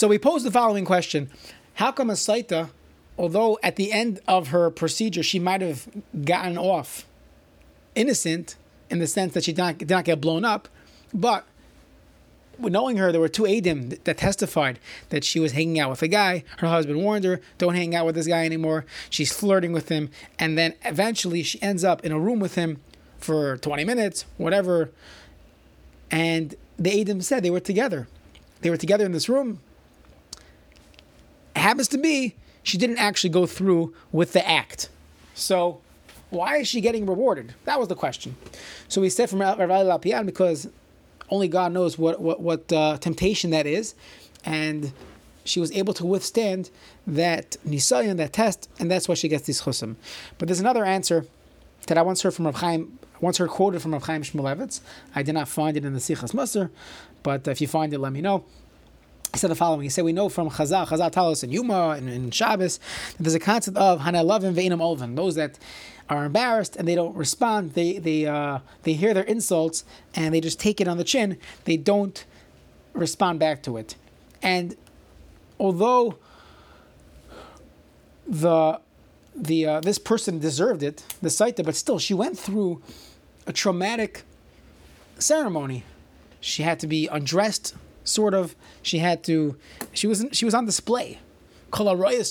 So we pose the following question: How come a although at the end of her procedure she might have gotten off innocent in the sense that she did not, did not get blown up, but knowing her, there were two Adim that testified that she was hanging out with a guy. Her husband warned her, don't hang out with this guy anymore. She's flirting with him. And then eventually she ends up in a room with him for 20 minutes, whatever. And the Adim said they were together. They were together in this room. Happens to be she didn't actually go through with the act. So why is she getting rewarded? That was the question. So we said from Rav Lopian because only God knows what what what uh, temptation that is, and she was able to withstand that nisayon, that test, and that's why she gets these chusim. But there's another answer that I once heard from Rav Chaim, once heard quoted from Rav Chaim Shmulevitz. I did not find it in the Sichas Musar, but if you find it, let me know. He said the following. He said, We know from Chazal, Chazal tells us in Yuma and in Shabbos, that there's a concept of Hanalavim Veinam Olvin, those that are embarrassed and they don't respond. They they uh, they hear their insults and they just take it on the chin. They don't respond back to it. And although the the uh, this person deserved it, the saita, but still she went through a traumatic ceremony. She had to be undressed, sort of. She had to. She was she was on display. We're going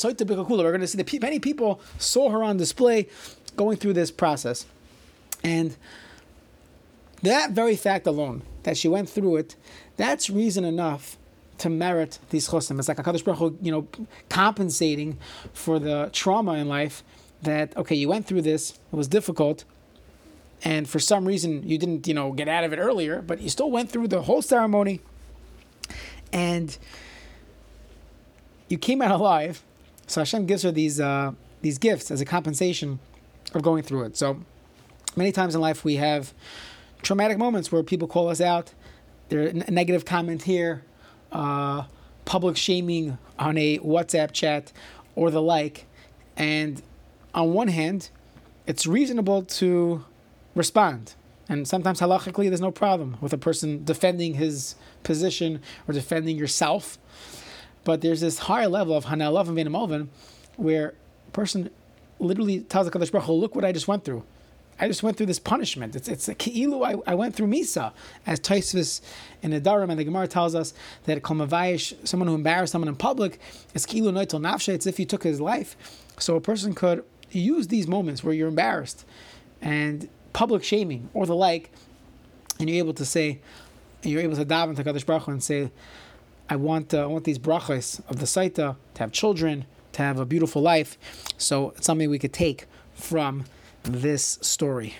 to see that many people saw her on display going through this process. And that very fact alone, that she went through it, that's reason enough to merit these chosim. It's like HaKadosh Baruch Hu, you know, compensating for the trauma in life that, okay, you went through this, it was difficult, and for some reason you didn't, you know, get out of it earlier, but you still went through the whole ceremony, and you came out alive. So Hashem gives her these uh, these gifts as a compensation of going through it. So many times in life we have traumatic moments where people call us out. There a negative comment here, uh, public shaming on a WhatsApp chat or the like. And on one hand, it's reasonable to respond. And sometimes halachically, there's no problem with a person defending his position or defending yourself. But there's this higher level of hanalav and Malvin where a person literally tells the Kadosh Baruch look what I just went through. I just went through this punishment. It's it's a keilu. I, I went through misa, as Taisvis in the Darim and the Gemara tells us that kalmavayish, someone who embarrassed someone in public, is keilu noitel nafshe. It's if you took his life. So a person could use these moments where you're embarrassed and public shaming or the like, and you're able to say, you're able to daven to Kadosh Baruch Hu and say, I want uh, I want these brachas of the saita to have children to have a beautiful life. So it's something we could take from this story.